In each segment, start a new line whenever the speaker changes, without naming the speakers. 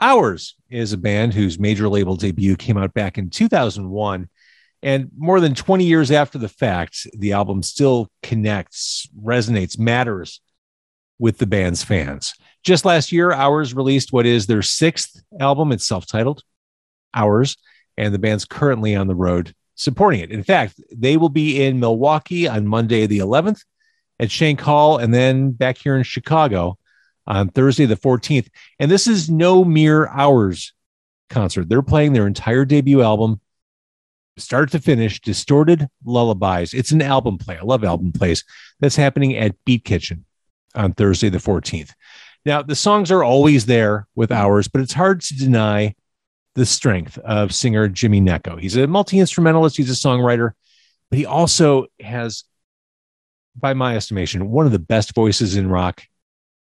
Ours is a band whose major label debut came out back in 2001. And more than 20 years after the fact, the album still connects, resonates, matters with the band's fans. Just last year, Ours released what is their sixth album. It's self titled Ours, and the band's currently on the road supporting it. In fact, they will be in Milwaukee on Monday, the 11th, at Shank Hall, and then back here in Chicago on Thursday, the 14th. And this is no mere Ours concert. They're playing their entire debut album, start to finish, Distorted Lullabies. It's an album play. I love album plays. That's happening at Beat Kitchen on Thursday, the 14th. Now, the songs are always there with Ours, but it's hard to deny the strength of singer Jimmy Gnecco. He's a multi instrumentalist, he's a songwriter, but he also has, by my estimation, one of the best voices in rock,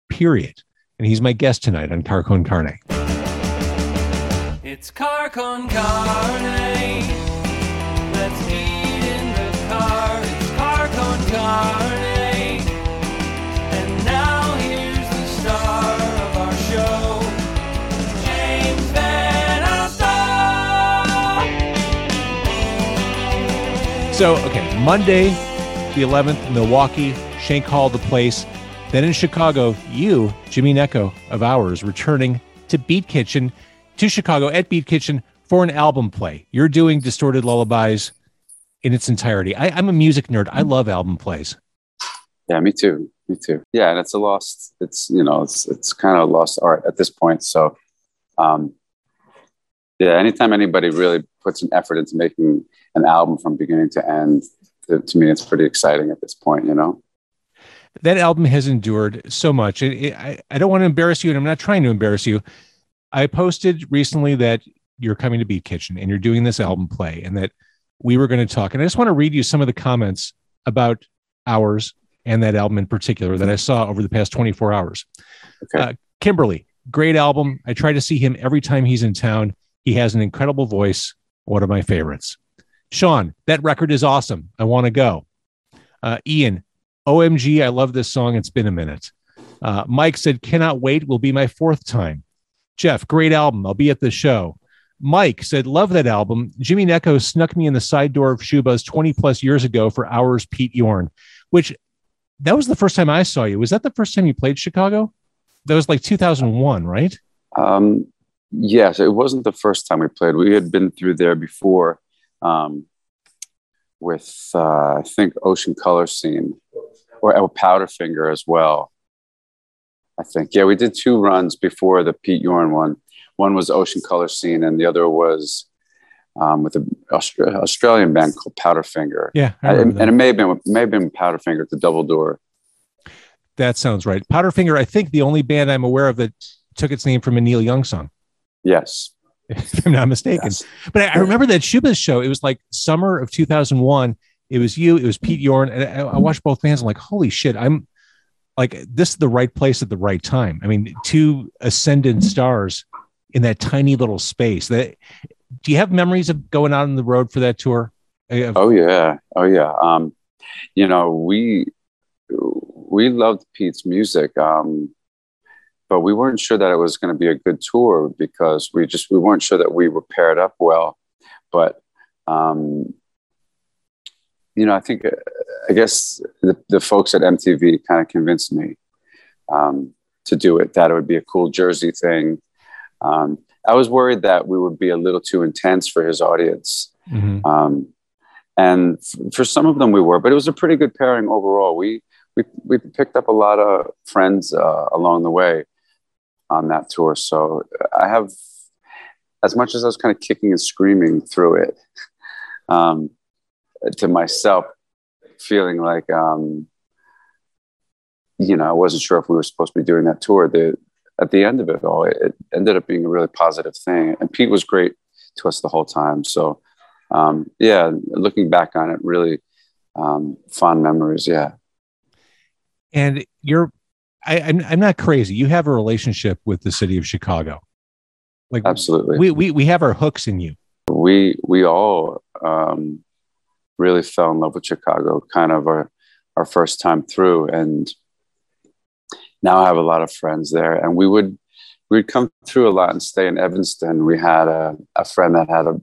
period. And he's my guest tonight on Carcon Carne.
It's Carcon carne. Let's eat in the car. It's car con carne. And now here's the star of our show, James Van.
So, okay, Monday, the 11th, Milwaukee, Shank Hall, the place. Then in Chicago, you, Jimmy Gnecco of ours, returning to Beat Kitchen, to Chicago at Beat Kitchen for an album play. You're doing Distorted Lullabies in its entirety. I, I'm a music nerd. I love album plays.
Yeah, me too. Me too. Yeah, and it's a lost. It's you know, it's it's kind of a lost art at this point. So, um, yeah, anytime anybody really puts an effort into making an album from beginning to end, to, to me, it's pretty exciting at this point. You know.
That album has endured so much. It, it, I, I don't want to embarrass you, and I'm not trying to embarrass you. I posted recently that you're coming to Beat Kitchen and you're doing this album play, and that we were going to talk. And I just want to read you some of the comments about ours and that album in particular that I saw over the past 24 hours.
Okay.
Uh, Kimberly, great album. I try to see him every time he's in town. He has an incredible voice. One of my favorites. Sean, that record is awesome. I want to go. Uh, Ian, OMG, I love this song. It's been a minute. Uh, Mike said, cannot wait. Will be my fourth time. Jeff, great album. I'll be at the show. Mike said, love that album. Jimmy Gnecco snuck me in the side door of Schubas 20 plus years ago for Ours Pete Yorn, which that was the first time I saw you. Was that the first time you played Chicago? That was like 2001, right?
Um, yes, it wasn't the first time we played. We had been through there before um, with, uh, I think, Ocean Colour Scene or oh, Powderfinger as well. I think. Yeah, we did two runs before the Pete Yorn one. One was Ocean Colour Scene, and the other was um, with an Austra- Australian band called Powderfinger.
Yeah. I
And, and it may have been may have been Powderfinger at the Double Door.
that sounds right. Powderfinger, I think the only band I'm aware of that took its name from a Neil Young song,
Yes.
if I'm not mistaken.
yes.
But I, I remember that Schubas show. It was like summer of 2001. It was you, it was Pete Yorn. And I, I watched both bands. I'm like, holy shit, I'm like, this is the right place at the right time. I mean, two ascendant stars in that tiny little space. That do you have memories of going out on the road for that tour?
Oh yeah. Oh yeah. Um, you know, we we loved Pete's music, um, but we weren't sure that it was going to be a good tour because we just we weren't sure that we were paired up well. But um, you know, I think uh, I guess the, the folks at MTV kind of convinced me um, to do it. That it would be a cool Jersey thing. Um, I was worried that we would be a little too intense for his audience.
mhm.
Um, and f- for some of them we were, but it was a pretty good pairing overall. We we we picked up a lot of friends uh, along the way on that tour. So I have, as much as I was kind of kicking and screaming through it, um, to myself, feeling like um, you know I wasn't sure if we were supposed to be doing that tour. The at the end of it all, it, it ended up being a really positive thing, and Pete was great to us the whole time. So um, yeah, looking back on it, really um, fond memories. Yeah.
And you're, I, I'm, I'm not crazy. You have a relationship with the city of Chicago. Like
Absolutely.
we, we, we have our hooks in you.
we we all um, really fell in love with Chicago, kind of our our first time through, and now I have a lot of friends there, and we would we'd come through a lot and stay in Evanston. We had a, a friend that had a,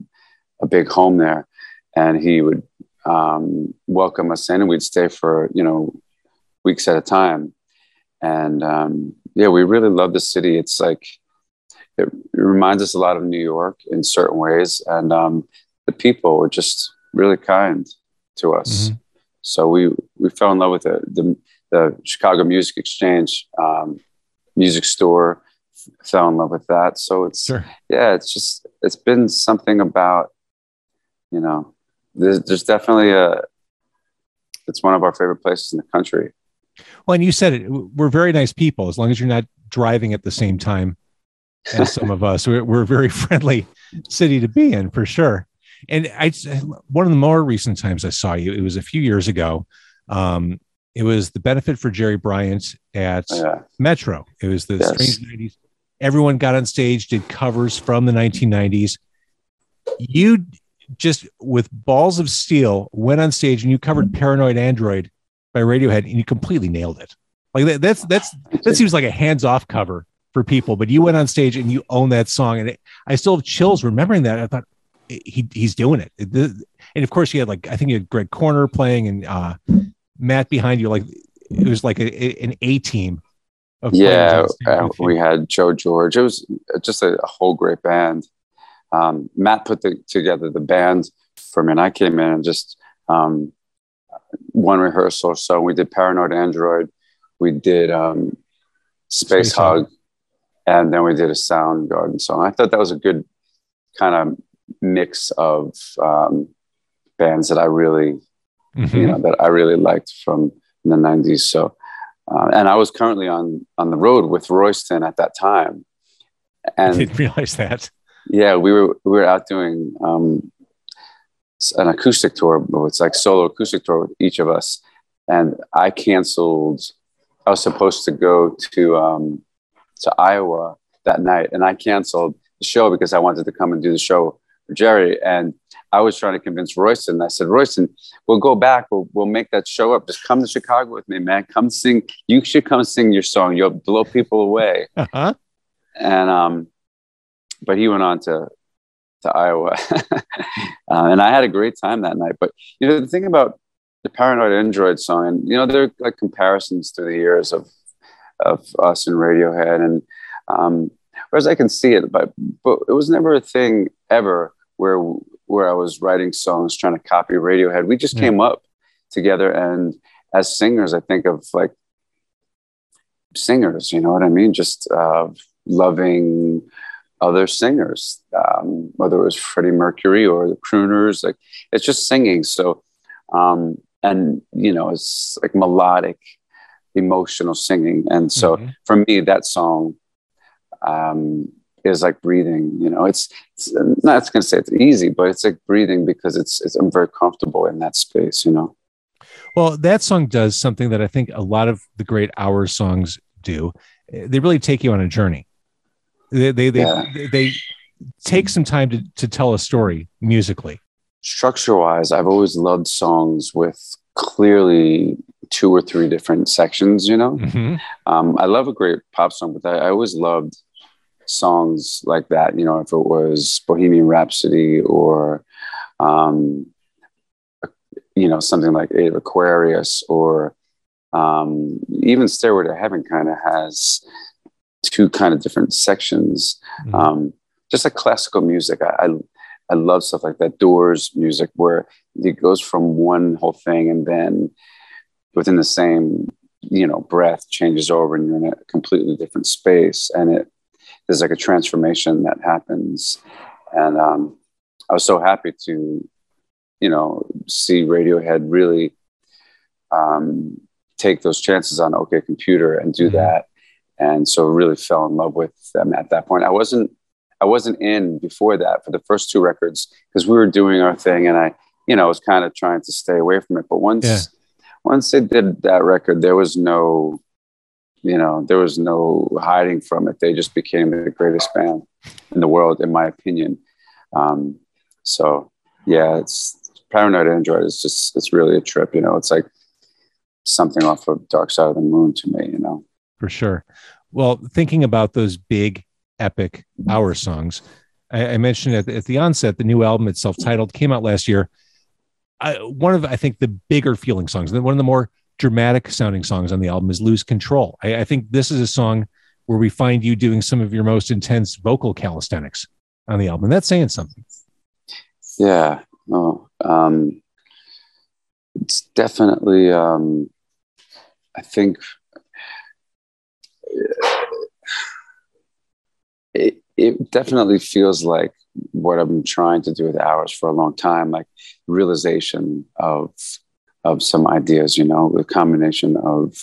a big home there, and he would um, welcome us in, and we'd stay for you know weeks at a time. And um, yeah, we really love the city. It's like it, reminds us a lot of New York in certain ways, and um, the people were just really kind to us. Mm-hmm. So we we fell in love with it. The the Chicago Music Exchange um, music store fell in love with that. So it's sure. yeah, it's just it's been something about you know there's, there's definitely a it's one of our favorite places in the country.
Well, and you said it. We're very nice people as long as you're not driving at the same time as some of us. We're, we're a very friendly city to be in for sure. And I, one of the more recent times I saw you, it was a few years ago. Um, it was the benefit for Jerry Bryant at yeah. Metro. It was the yes. strange 90s. Everyone got on stage, did covers from the 1990s. You just with balls of steel went on stage and you covered Paranoid Android by Radiohead and you completely nailed it. Like that, that's that's that seems like a hands-off cover for people, but you went on stage and you own that song, and it, I still have chills remembering that. I thought he he's doing it, and of course you had like I think you had Greg Corner playing and uh, Matt behind you, like it was like a, an A team.
yeah, uh, we had Joe George. It was just a, a whole great band. Um, Matt put the, together the band for me, and I came in and just um, one rehearsal so. We did Paranoid Android, we did um, Space, Spacehog, Hug, and then we did a Soundgarden song. I thought that was a good kind of mix of um, bands that I really mm-hmm. you know, that I really liked from the 90s. So, uh, and I was currently on on the road with Royston at that time.
And I didn't realize that.
Yeah, we were we were out doing um, an acoustic tour. But it's like solo acoustic tour with each of us, and I canceled. I was supposed to go to um, to Iowa that night, and I canceled the show because I wanted to come and do the show Jerry. And I was trying to convince Royston. I said, Royston, we'll go back. We'll, we'll make that show up. Just come to Chicago with me, man. Come sing. You should come sing your song. You'll blow people away. Uh-huh. And, um, but he went on to, to Iowa. uh, and I had a great time that night. But, you know, the thing about the Paranoid Android song, and, you know, there are like comparisons through the years of, of us and Radiohead. And, um, whereas I can see it, but, but it was never a thing ever where where I was writing songs trying to copy Radiohead. We just yeah. came up together, and as singers, I think of like singers. You know what I mean? Just uh, loving other singers, um, whether it was Freddie Mercury or the crooners. Like it's just singing. So, um, and you know, it's like melodic, emotional singing. And so, mm-hmm. for me, that song. Um, is like breathing. You know, it's, it's not going to say it's easy, but it's like breathing because it's, it's I'm very comfortable in that space. You know.
Well, that song does something that I think a lot of the great Ours songs do. They really take you on a journey. They they they, yeah. they, they take some time to, to tell a story musically.
Structure wise, I've always loved songs with clearly two or three different sections. You know, mm-hmm. um, I love a great pop song, but I, I always loved songs like that. You know, if it was Bohemian Rhapsody or, um, you know, something like Aquarius or um, even Stairway to Heaven kind of has two kind of different sections. Mm-hmm. Um, just like classical music, I, I, I love stuff like that. Doors music where it goes from one whole thing and then within the same you know breath changes over and you're in a completely different space and it there's like a transformation that happens and um, i was so happy to you know see radiohead really um, take those chances on OK Computer and do mm-hmm. that and so really fell in love with them at that point i wasn't i wasn't in before that for the first two records because we were doing our thing and i you know was kind of trying to stay away from it but once yeah. once they did that record there was no you know, there was no hiding from it. They just became the greatest band in the world, in my opinion. Um, so yeah, it's Paranoid Android is just it's really a trip. You know, it's like something off of Dark Side of the Moon to me. You know,
for sure. Well, thinking about those big epic hour songs. I, I mentioned at, at the onset the new album itself, titled, came out last year. I, one of I think the bigger feeling songs, one of the more dramatic sounding songs on the album is "Lose Control." I, I think this is a song where we find you doing some of your most intense vocal calisthenics on the album. That's saying something.
Yeah. Oh, um, it's definitely. Um, I think it, it definitely feels like what I've been trying to do with Ours for a long time, like realization of of some ideas, you know, the combination of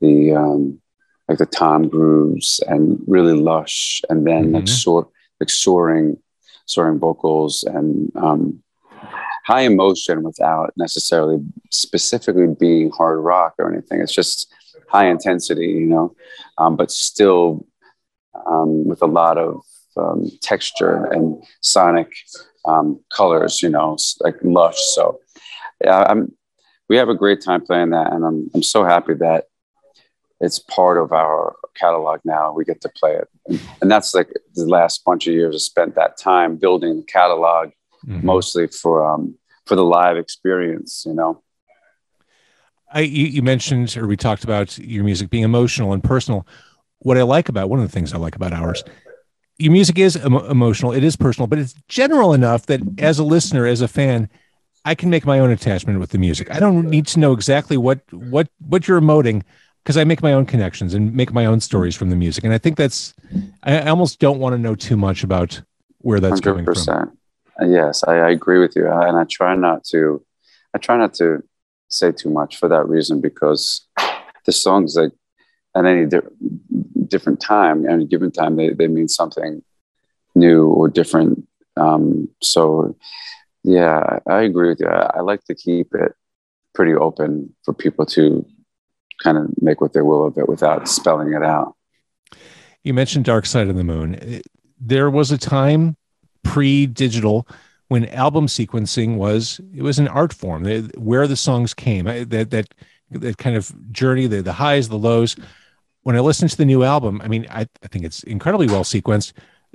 the um, like the tom grooves and really lush, and then mm-hmm. like sort like soaring, soaring vocals and um, high emotion without necessarily specifically being hard rock or anything. It's just high intensity, you know, um, but still um, with a lot of um, texture and sonic um, colors, you know, like lush. So yeah, I'm, we have a great time playing that. And I'm, I'm so happy that it's part of our catalog now. We get to play it. And, and that's like the last bunch of years I spent that time building the catalog mm-hmm. mostly for, um, for the live experience, you know?
I, you, you mentioned, or we talked about your music being emotional and personal. What I like about one of the things I like about ours, your music is emo- emotional, it is personal, but it's general enough that as a listener, as a fan, I can make my own attachment with the music. I don't need to know exactly what what what you're emoting because I make my own connections and make my own stories from the music. And I think that's I almost don't want to know too much about where that's 100%. coming from.
Yes, I, I agree with you, and I try not to. I try not to say too much for that reason because the songs like at any di- different time, any given time, they, they mean something new or different. Um, so, yeah, I agree with you. I, I like to keep it pretty open for people to kind of make what they will of it without spelling it out.
You mentioned Dark Side of the Moon. There was a time pre-digital when album sequencing was it was an art form where the songs came that that that kind of journey the, the highs the lows when i listen to the new album i mean I, I think it's incredibly well sequenced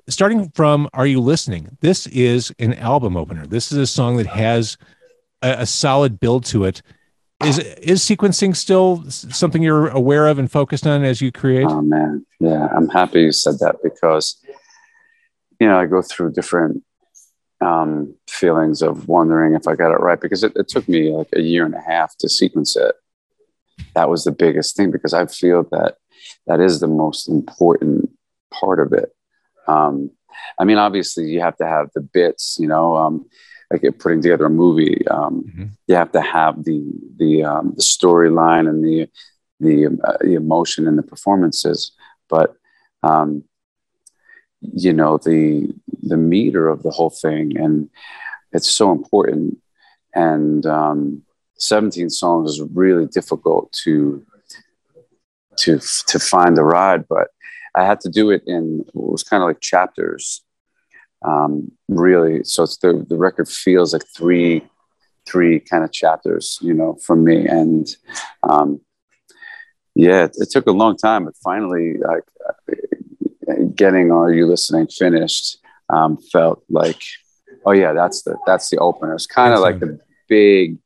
starting from are you listening? This is an album opener. This is a song that has a, a solid build to it. Is is sequencing still something you're aware of and focused on as you create?
Oh man. Yeah i'm happy you said that because you know i go through different um, feelings of wondering if I got it right because it, it, took me like a year and a half to sequence it. That was the biggest thing because I feel that that is the most important part of it. Um, I mean, obviously, you have to have the bits, you know, um, like putting together a movie. Um, mm-hmm. You have to have the the um, the storyline and the the, uh, the emotion and the performances, but um, you know the the meter of the whole thing and it's so important and um, 17 songs is really difficult to to to find the ride but i had to do it in it was kind of like chapters um, really so it's the, the record feels like three three kind of chapters you know from me and um, yeah it, it, took a long time but finally like getting Are You Listening finished um, felt like, oh yeah, that's the that's the opener. It's kind of like the big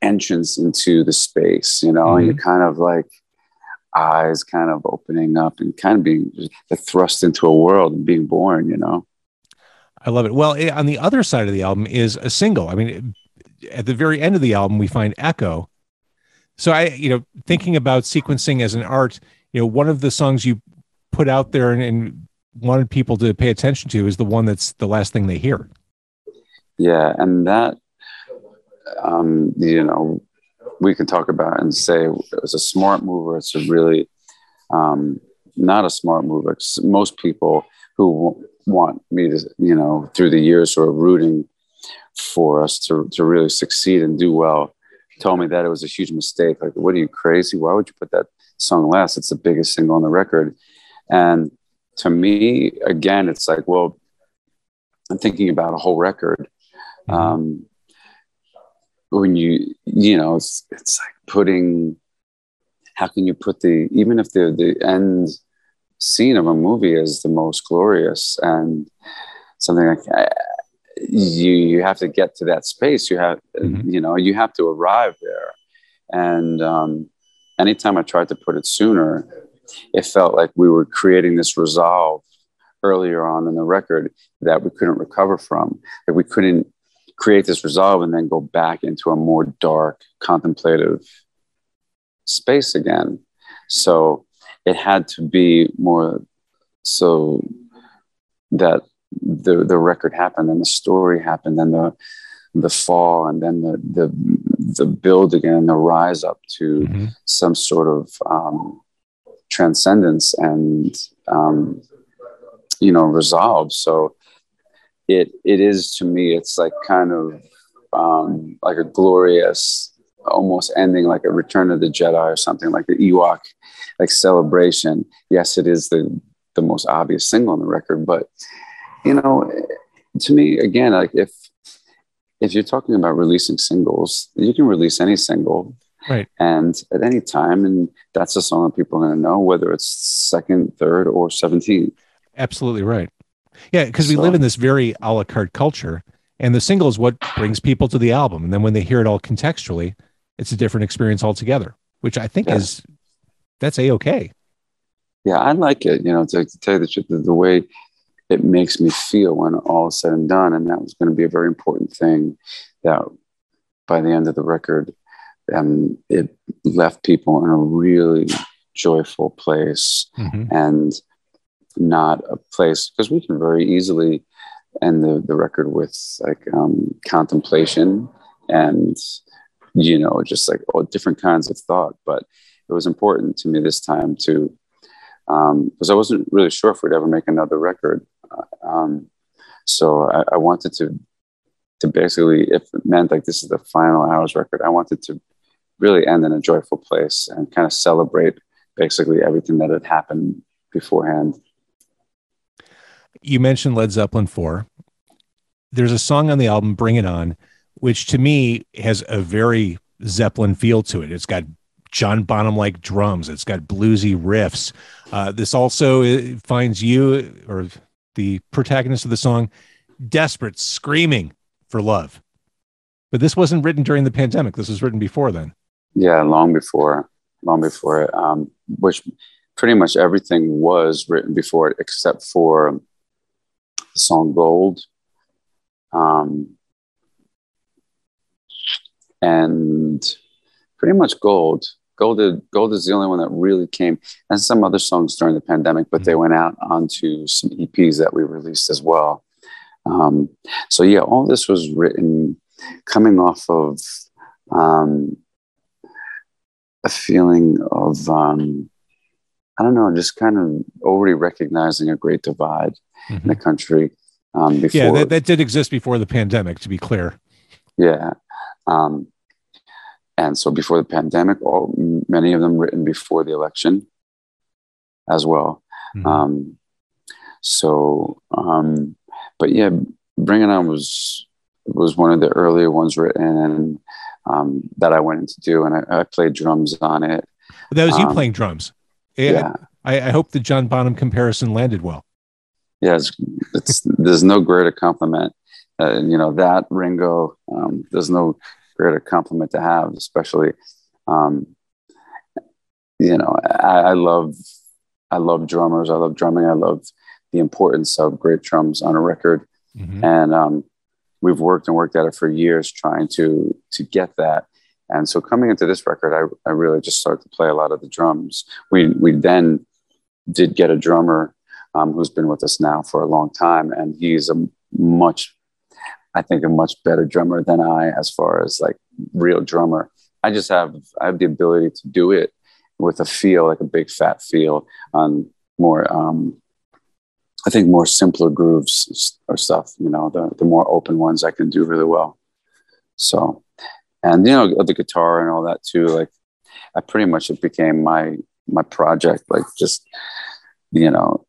entrance into the space, you know, mm-hmm. and you're kind of like eyes kind of opening up and kind of being thrust into a world and being born, you know.
I love it. Well, on the other side of the album is a single. I mean, at the very end of the album, we find Echo. So I, you know, thinking about sequencing as an art, you know, one of the songs you put out there and, and wanted people to pay attention to is the one that's the last thing they hear.
Yeah, and that um, you know we can talk about and say it's a smart move or it's a really um, not a smart move. Most people who want me to, you know, through the years who are rooting for us to, to really succeed and do well, told me that it was a huge mistake. Like, what are you crazy? Why would you put that song last? It's the biggest single on the record. And to me, again, it's like, well, I'm thinking about a whole record. Mm-hmm. Um, when you, you know, it's, it's like putting, how can you put the, even if the, the end scene of a movie is the most glorious and something like you you have to get to that space you have
Mhm.
you know you have to arrive there and um, anytime i tried to put it sooner it felt like we were creating this resolve earlier on in the record that we couldn't recover from that we couldn't create this resolve and then go back into a more dark contemplative space again so it had to be more so that the the record happened and the story happened and the the fall and then the the the build again the rise up to
Mhm.
some sort of um, transcendence and um, you know resolve so it it is to me it's like kind of um, like a glorious almost ending like a return of the jedi or something like the ewok like celebration yes it is the the most obvious single on the record but you know to me again like if if you're talking about releasing singles you can release any single
Right.
and at any time and that's a song that people are going to know whether it's second third or 17
Absolutely right. Yeah, because we
So-
live in this very a la carte culture, and the single is what brings people to the album. And then when they hear it all contextually, it's a different experience altogether, which I think
Yeah.
is that's a okay.
yeah i like it you know to, to tell you the truth the, the way it makes me feel when all is said and done and that was going to be a very important thing that by the end of the record um, it left people in a really joyful place
Mhm.
and not a place because we can very easily end the, the record with like um, contemplation and you know just like all different kinds of thought but it was important to me this time to because I wasn't really sure if we'd ever make another record. Uh, um, so I, I wanted to to basically, if it meant like this is the final Ours record, I wanted to really end in a joyful place and kind of celebrate basically everything that had happened beforehand.
You mentioned Led Zeppelin 4. There's a song on the album, Bring It On, which to me has a very Zeppelin feel to it. It's got John Bonham like drums, it's got bluesy riffs. Uh, this also uh, finds you, or the protagonist of the song, desperate, screaming for love. But this wasn't written during the pandemic. This was written before then.
Yeah, long before, long before it, um, which pretty much everything was written before it, except for the song Gold. Um, and pretty much Gold. Gold, is- Gold is the only one that really came, and some other songs during the pandemic, but they went out onto some EPs that we released as well. Um, so yeah, all this was written coming off of um, a feeling of um, I don't know, just kind of already recognizing a great divide in the country. Um, before,
Yeah, that, that did exist before the pandemic, to be clear.
yeah. Um, and so before the pandemic, all, many of them written before the election as well.
Mhm.
Um, so, um, but yeah, Bring It On was was one of the earlier ones written and um, that I went to do, and I, I played drums on it.
That was you
um,
playing drums. Yeah,
Yeah,
I, I hope the John Bonham comparison landed well.
Yeah. It's, it's there's no greater compliment. Uh, you know that Ringo. Um, there's no greater compliment to have, especially. Um, you know, I, I love, I love drummers. I love drumming. I love the importance of great drums on a record.
Mhm.
and um, we've worked and worked at it for years trying to to get that and so coming into this record i, I really just started to play a lot of the drums we we then did get a drummer um, who's been with us now for a long time and he's a much i think a much better drummer than i as far as like real drummer i just have i have the ability to do it with a feel like a big fat feel on more um, I think more simpler grooves or stuff, you know, the, the more open ones I can do really well. So, and you know, the guitar and all that too, like I pretty much it became my, my project, like just, you know,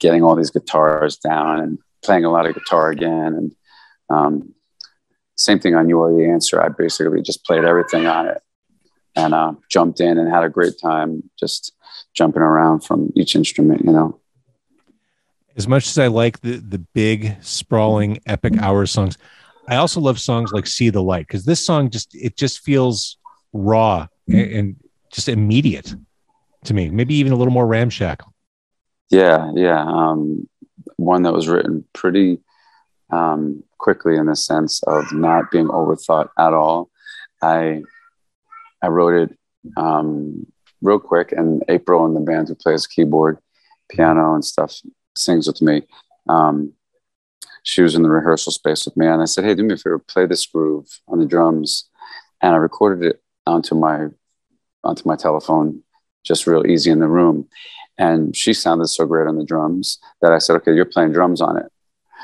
getting all these guitars down and playing a lot of guitar again. And um, same thing on You Are the Answer. I basically just played everything on it and uh, jumped in and had a great time just jumping around from each instrument, you know.
As much as I like the the big sprawling epic Ours songs, I also love songs like "See the Light" because this song just it just feels raw and, and just immediate to me. Maybe even a little more ramshackle.
Yeah, yeah. Um, one that was written pretty um, quickly in the sense of not being overthought at all. I I wrote it um, real quick, and April and the band who plays keyboard, piano, and stuff sings with me. Um, she was in the rehearsal space with me, and I said, "Hey, do me a favor, play this groove on the drums," and I recorded it onto my onto my telephone, just real easy in the room. And she sounded so great on the drums that I said, "Okay, you're playing drums on it."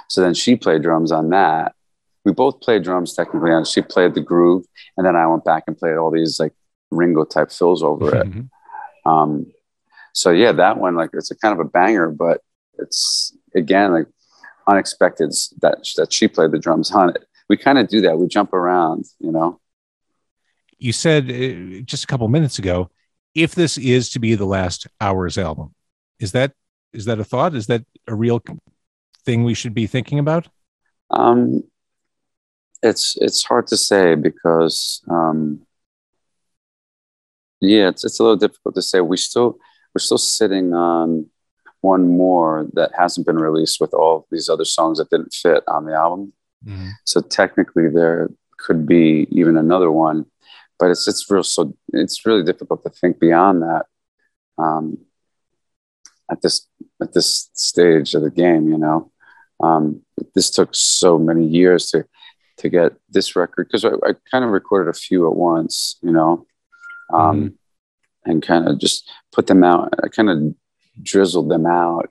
So then she played drums on that. We both played drums technically, and she played the groove, and then I went back and played all these like Ringo type fills over it. Um, so yeah, that one like it's a kind of a banger, but it's again like unexpected that that she played the drums on it. We kind of do that. We jump around, you know.
You said uh, just a couple minutes ago, if this is to be the last Ours album, is that is that a thought? Is that a real thing we should be thinking about?
Um, it's it's hard to say because um, yeah, it's it's a little difficult to say. We still we're still sitting on one more that hasn't been released with all these other songs that didn't fit on the album.
Mhm.
So technically, there could be even another one, but it's it's real so it's really difficult to think beyond that um, at this at this stage of the game. You know, um, this took so many years to to get this record because I, I kind of recorded a few at once. You know, um, and kind of just put them out. I kind of drizzled them out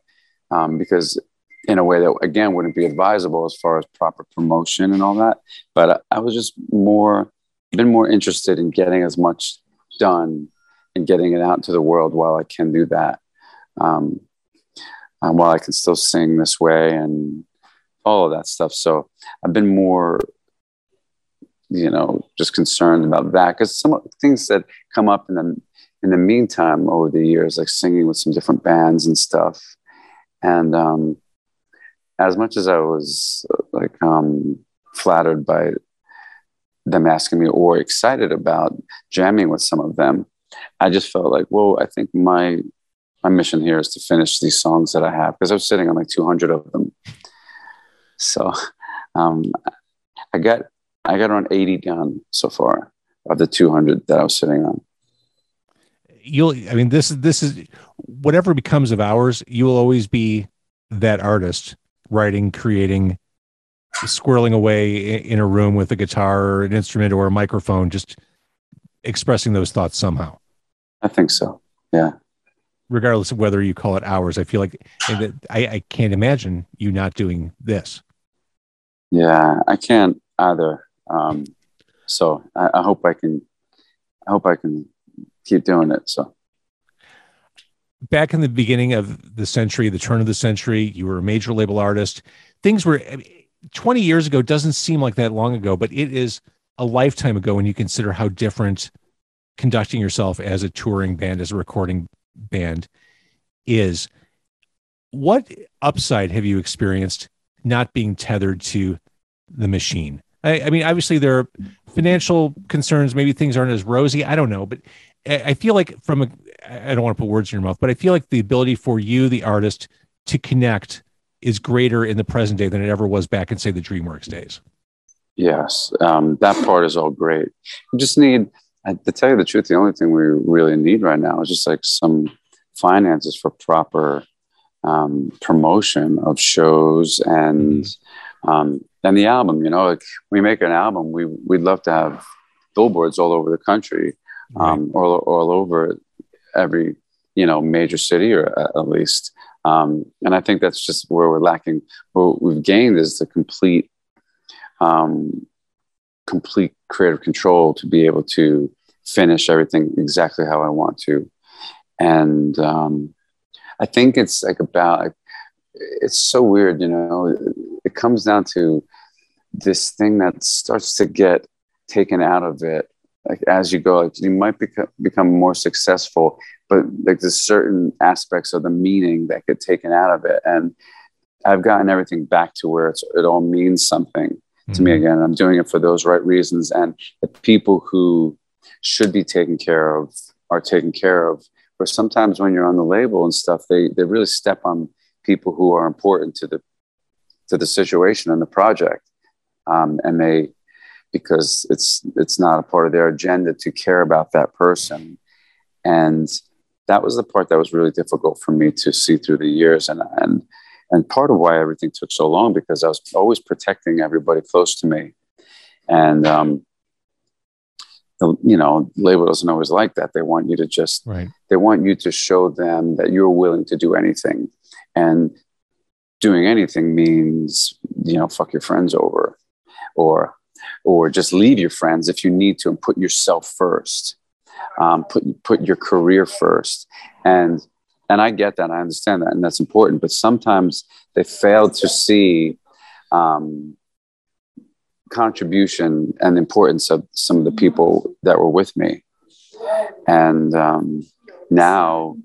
um, because in a way that again wouldn't be advisable as far as proper promotion and all that. But I was just more been more interested in getting as much done and getting it out to the world while I can do that. Um, um, while I can still sing this way and all of that stuff. So I've been more, you know, just concerned about that because some things that come up in the in the meantime over the years, like singing with some different bands and stuff, and um, as much as I was uh, like um, flattered by them asking me or excited about jamming with some of them, I just felt like, whoa, I think my my mission here is to finish these songs that I have because I was sitting on like 200 of them. So um, I got I got around 80 done so far of the 200 that I was sitting on.
You'll, I mean, this is this is whatever becomes of ours. You will always be that artist, writing, creating, squirreling away in a room with a guitar or an instrument or a microphone, just expressing those thoughts somehow.
I think so. Yeah.
regardless of whether you call it Ours. I feel like I, I can't imagine you not doing this.
Yeah, I can't either. Um, so I, I hope I can. I hope I can keep doing it. So
Back in the beginning of the century, the turn of the century, you were a major label artist. Things were 20 years ago doesn't seem like that long ago, but it is a lifetime ago when you consider how different conducting yourself as a touring band, as a recording band is. What upside have you experienced not being tethered to the machine? I, I mean, obviously there are financial concerns. Maybe things aren't as rosy. I don't know, but I I feel like from a, I don't want to put words in your mouth, but I feel like the ability for you, the artist, to connect is greater in the present day than it ever was back in, say, the DreamWorks days.
yes, um, that part is all great. We just need. To tell you the truth, the only thing we really need right now is just like some finances for proper um, promotion of shows and um, and the album. You know, like we make an album, we we'd love to have billboards all over the country, um, all all over every you know major city or at, at least. Um, and I think that's just where we're lacking. What we've gained is the complete, um, complete creative control to be able to finish everything exactly how I want to. And um, I think it's like about, it's so weird, you know, it comes down to this thing that starts to get taken out of it. Like as you go, like you might become, become more successful, but like there's certain aspects of the meaning that get taken out of it. And i've gotten everything back to where it's, it all means something to me
Mhm.
again. I'm doing it for those right reasons. And the people who should be taken care of are taken care of. But sometimes when you're on the label and stuff they they really step on people who are important to the to the situation and the project. Um, and they because it's it's not a part of their agenda to care about that person. And that was the part that was really difficult for me to see through the years. And and and part of why everything took so long because I was always protecting everybody close to me. And um the, you know label doesn't always like that. They want you to just
Right.
they want you to show them that you're willing to do anything. And doing anything means you know fuck your friends over or or just leave your friends if you need to and put yourself first um, put put your career first and and i get that i understand that and that's important but sometimes they fail to see um, contribution and importance of some of the people that were with me and um, now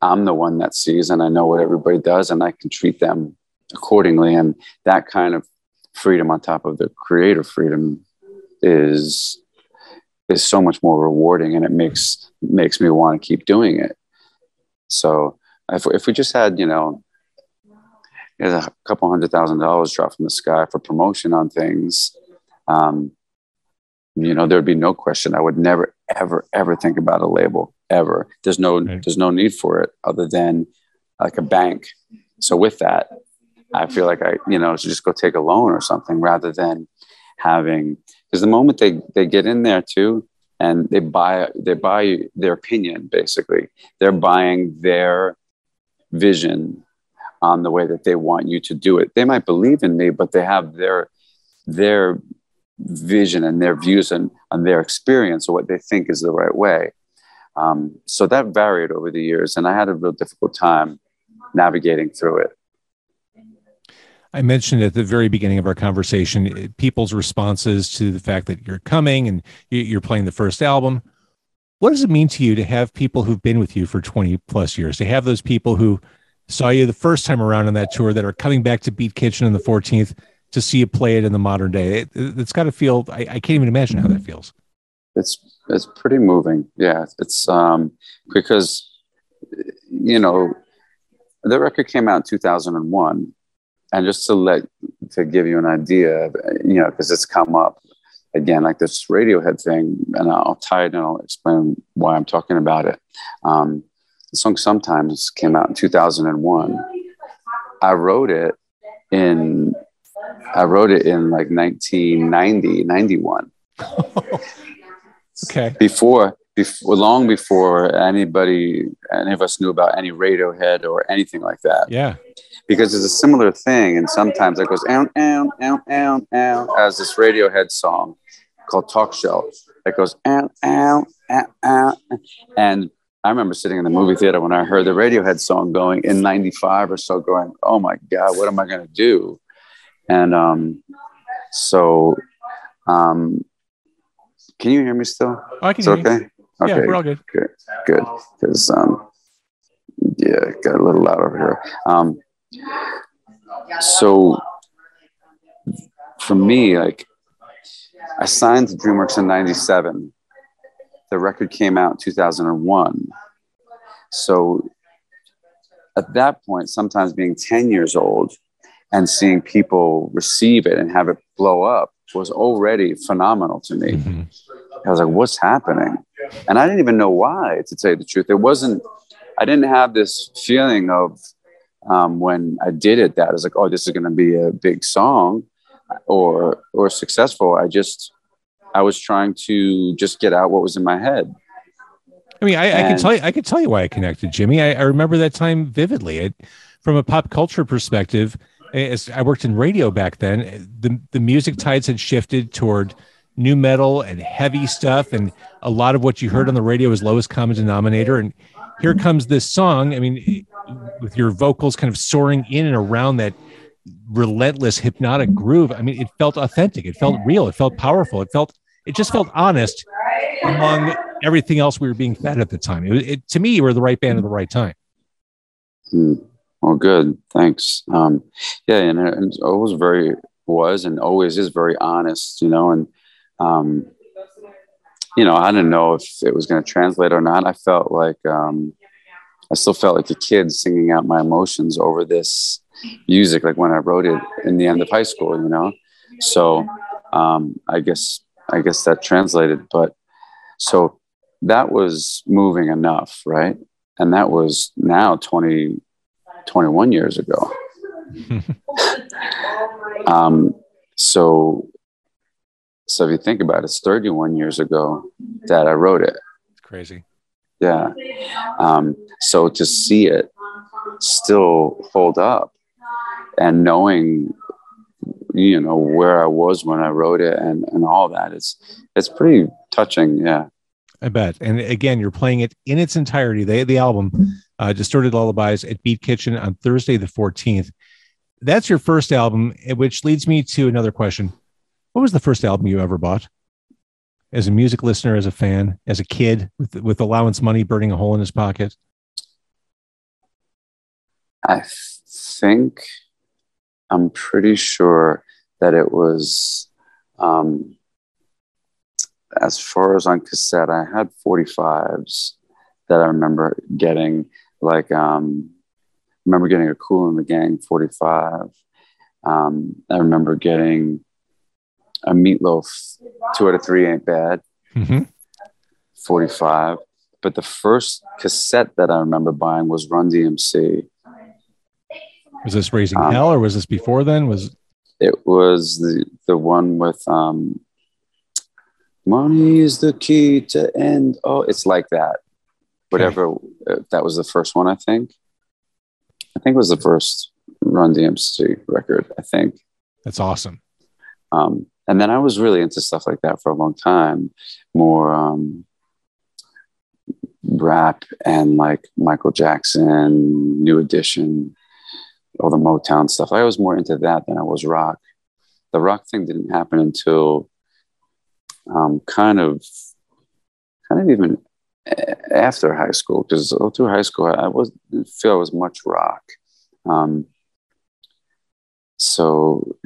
I'm the one that sees and I know what everybody does and I can treat them accordingly. And that kind of freedom on top of the creative freedom is is so much more rewarding and it makes makes me want to keep doing it. So if, if we just had, you know, a couple hundred thousand dollars drop from the sky for promotion on things, um, you know, there'd be no question. I would never, ever, ever think about a label ever. There's no,
Right.
there's no need for it other than like a bank. So with that, I feel like I, you know, should just go take a loan or something rather than having, because the moment they, they get in there too, and they buy, they buy their opinion, basically, they're buying their vision on the way that they want you to do it. They might believe in me, but they have their, their vision and their views and on their experience or what they think is the right way. Um, so that varied over the years, and I had a real difficult time navigating through it.
I mentioned at the very beginning of our conversation eh, people's responses to the fact that you're coming and you- you're playing the first album. What does it mean to you to have people who've been with you for 20 plus years, to have those people who saw you the first time around on that tour that are coming back to Beat Kitchen on the 14th to see you play it in the modern day? It, it's got to feel, I, I can't even imagine how that feels.
It's it's pretty moving. Yeah, it's um, because you know the record came out in 2001, and just to let to give you an idea, you know, because it's come up again, like this Radiohead thing, and I'll tie it and I'll explain why I'm talking about it. Um, the song sometimes came out in 2001. I wrote it in I wrote it in like 1990, 91
Okay.
before before long before anybody any of us knew about any radiohead or anything like that
Yeah.
Because it's a similar thing and sometimes it goes ow ow ow ow ow as this radiohead song called talk show that goes ow ow ow ow and I remember sitting in the movie theater when I heard the Radiohead song going in 95 or so going oh my god what am I going to do and um so um can you hear me still
I can
it's
hear you.
okay. Okay.
Yeah, we're all good.
good. Good. Because um, yeah, it got a little loud over here. Um, so for me, like, I signed to DreamWorks in '97. The record came out in 2001. So at that point, sometimes being 10 years old and seeing people receive it and have it blow up was already phenomenal to me.
Mhm.
I was like, what's happening? And I didn't even know why, to tell you the truth. It wasn't, I didn't have this feeling of um, when I did it that I was like, oh, this is going to be a big song or, or successful. I just, I was trying to just get out what was in my head.
I mean, I, I can tell you, I can tell you why I connected, Jimmy. I, I remember that time vividly. It, from a pop culture perspective, as I worked in radio back then, the the music tides had shifted toward nu metal and heavy stuff, and a lot of what you heard on the radio was lowest common denominator. And here comes this song. I mean, with your vocals kind of soaring in and around that relentless hypnotic groove. I mean, it felt authentic. It felt real. It felt powerful. It felt. It just felt honest among everything else we were being fed at the time. It, it, to me, you were the right band at the right time.
Hmm. Well, good. Thanks. Um, yeah, and, it- and it was very was and always is very honest, you know, and um, you know, I didn't know if it was going to translate or not. I felt like um, I still felt like a kid singing out my emotions over this music, like when I wrote it in the end of high school, you know. So um, I guess I guess that translated, but so that was moving enough, right? And that was now 20, 21 years ago. Um, so, so if you think about it, it's 31 years ago that I wrote it.
It's crazy.
Yeah. Um, so to see it still hold up and knowing, you know, where I was when I wrote it and, and all that, it's, it's pretty touching. Yeah.
I bet. And again, you're playing it in its entirety. The, the album, uh, Distorted Lullabies at Beat Kitchen on Thursday, the 14th. That's your first album, eh, which leads me to another question. What was the first album you ever bought? As a music listener, as a fan, as a kid with, with allowance money burning a hole in his pocket?
I think I'm pretty sure that it was um, as far as on cassette, I had 45s that I remember getting. Like, um, I remember getting a Kool & the Gang 45. Um, I remember getting a Meat Loaf two out of three ain't bad
Mm-hmm.
45. But the first cassette that I remember buying was Run DMC.
Was this Raising
Um,
Hell or was this before then? Was
It was the the one with um, "Money is the key to end." Oh, it's like that. Whatever. uh, That was the first one, I think. I think it was the first Run DMC record. I think.
that's awesome.
Um, and then I was really into stuff like that for a long time, more um, rap and like Michael Jackson, New Edition, all the Motown stuff. I was more into that than I was rock. The rock thing didn't happen until um, kind of, kind of even after high school, because through high school I was feel I was much rock. Um, so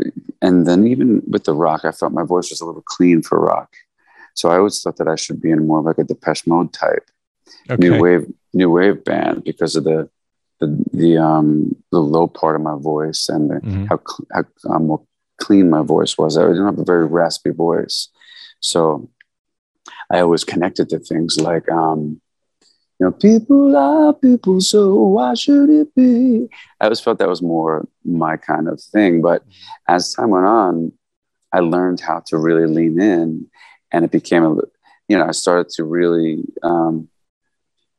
and then even with the rock, I felt my voice was a little clean for rock. So I always thought that I should be in more of like a Depeche Mode type
Okay.
new wave new wave band because of the the the um the low part of my voice and the,
Mhm.
how how um, more clean my voice was. I didn't have a very raspy voice, so I always connected to things like um you know people are people, so why should it be? I always felt that was more my kind of thing, but as time went on, I learned how to really lean in, and it became a you know I started to really um,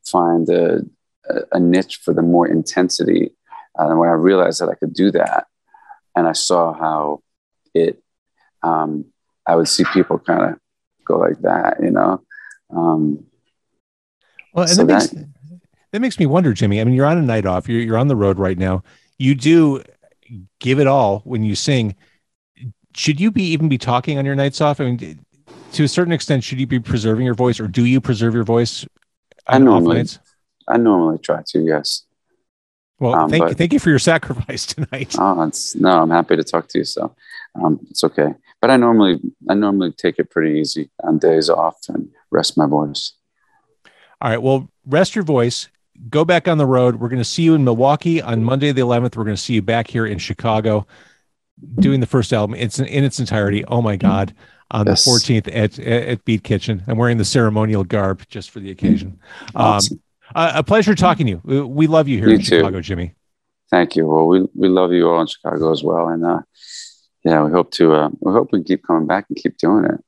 find a, a- a niche for the more intensity. Uh, and when I realized that I could do that, and I saw how it, um, I would see people kind of go like that, you know. Um,
Well, and
So
that, makes, that makes me wonder, Jimmy. I mean, you're on a night off. You're you're on the road right now. You do give it all when you sing. Should you be even be talking on your nights off? I mean, to a certain extent, should you be preserving your voice, or do you preserve your voice?
I normally- I normally try to, yes.
Well,
um,
thank you, thank you for your sacrifice tonight.
Oh, no, I'm happy to talk to you. So um, it's okay. But I normally, I normally take it pretty easy on days off and rest my voice.
All right. Well, rest your voice. Go back on the road. We're going to see you in Milwaukee on Monday the 11th. We're going to see you back here in Chicago doing the first album. It's in its entirety. Oh my God. On
Yes.
the 14th at, at Beat Kitchen. I'm wearing the ceremonial garb just for the occasion. Um,
Awesome.
a, a pleasure talking to you. We, we love you here
You
in
too.
Chicago, Jimmy.
Thank you. Well, we, we love you all in Chicago as well. And uh, yeah, we hope to, uh, we hope we keep coming back and keep doing it.